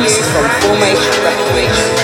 From Formation to Records.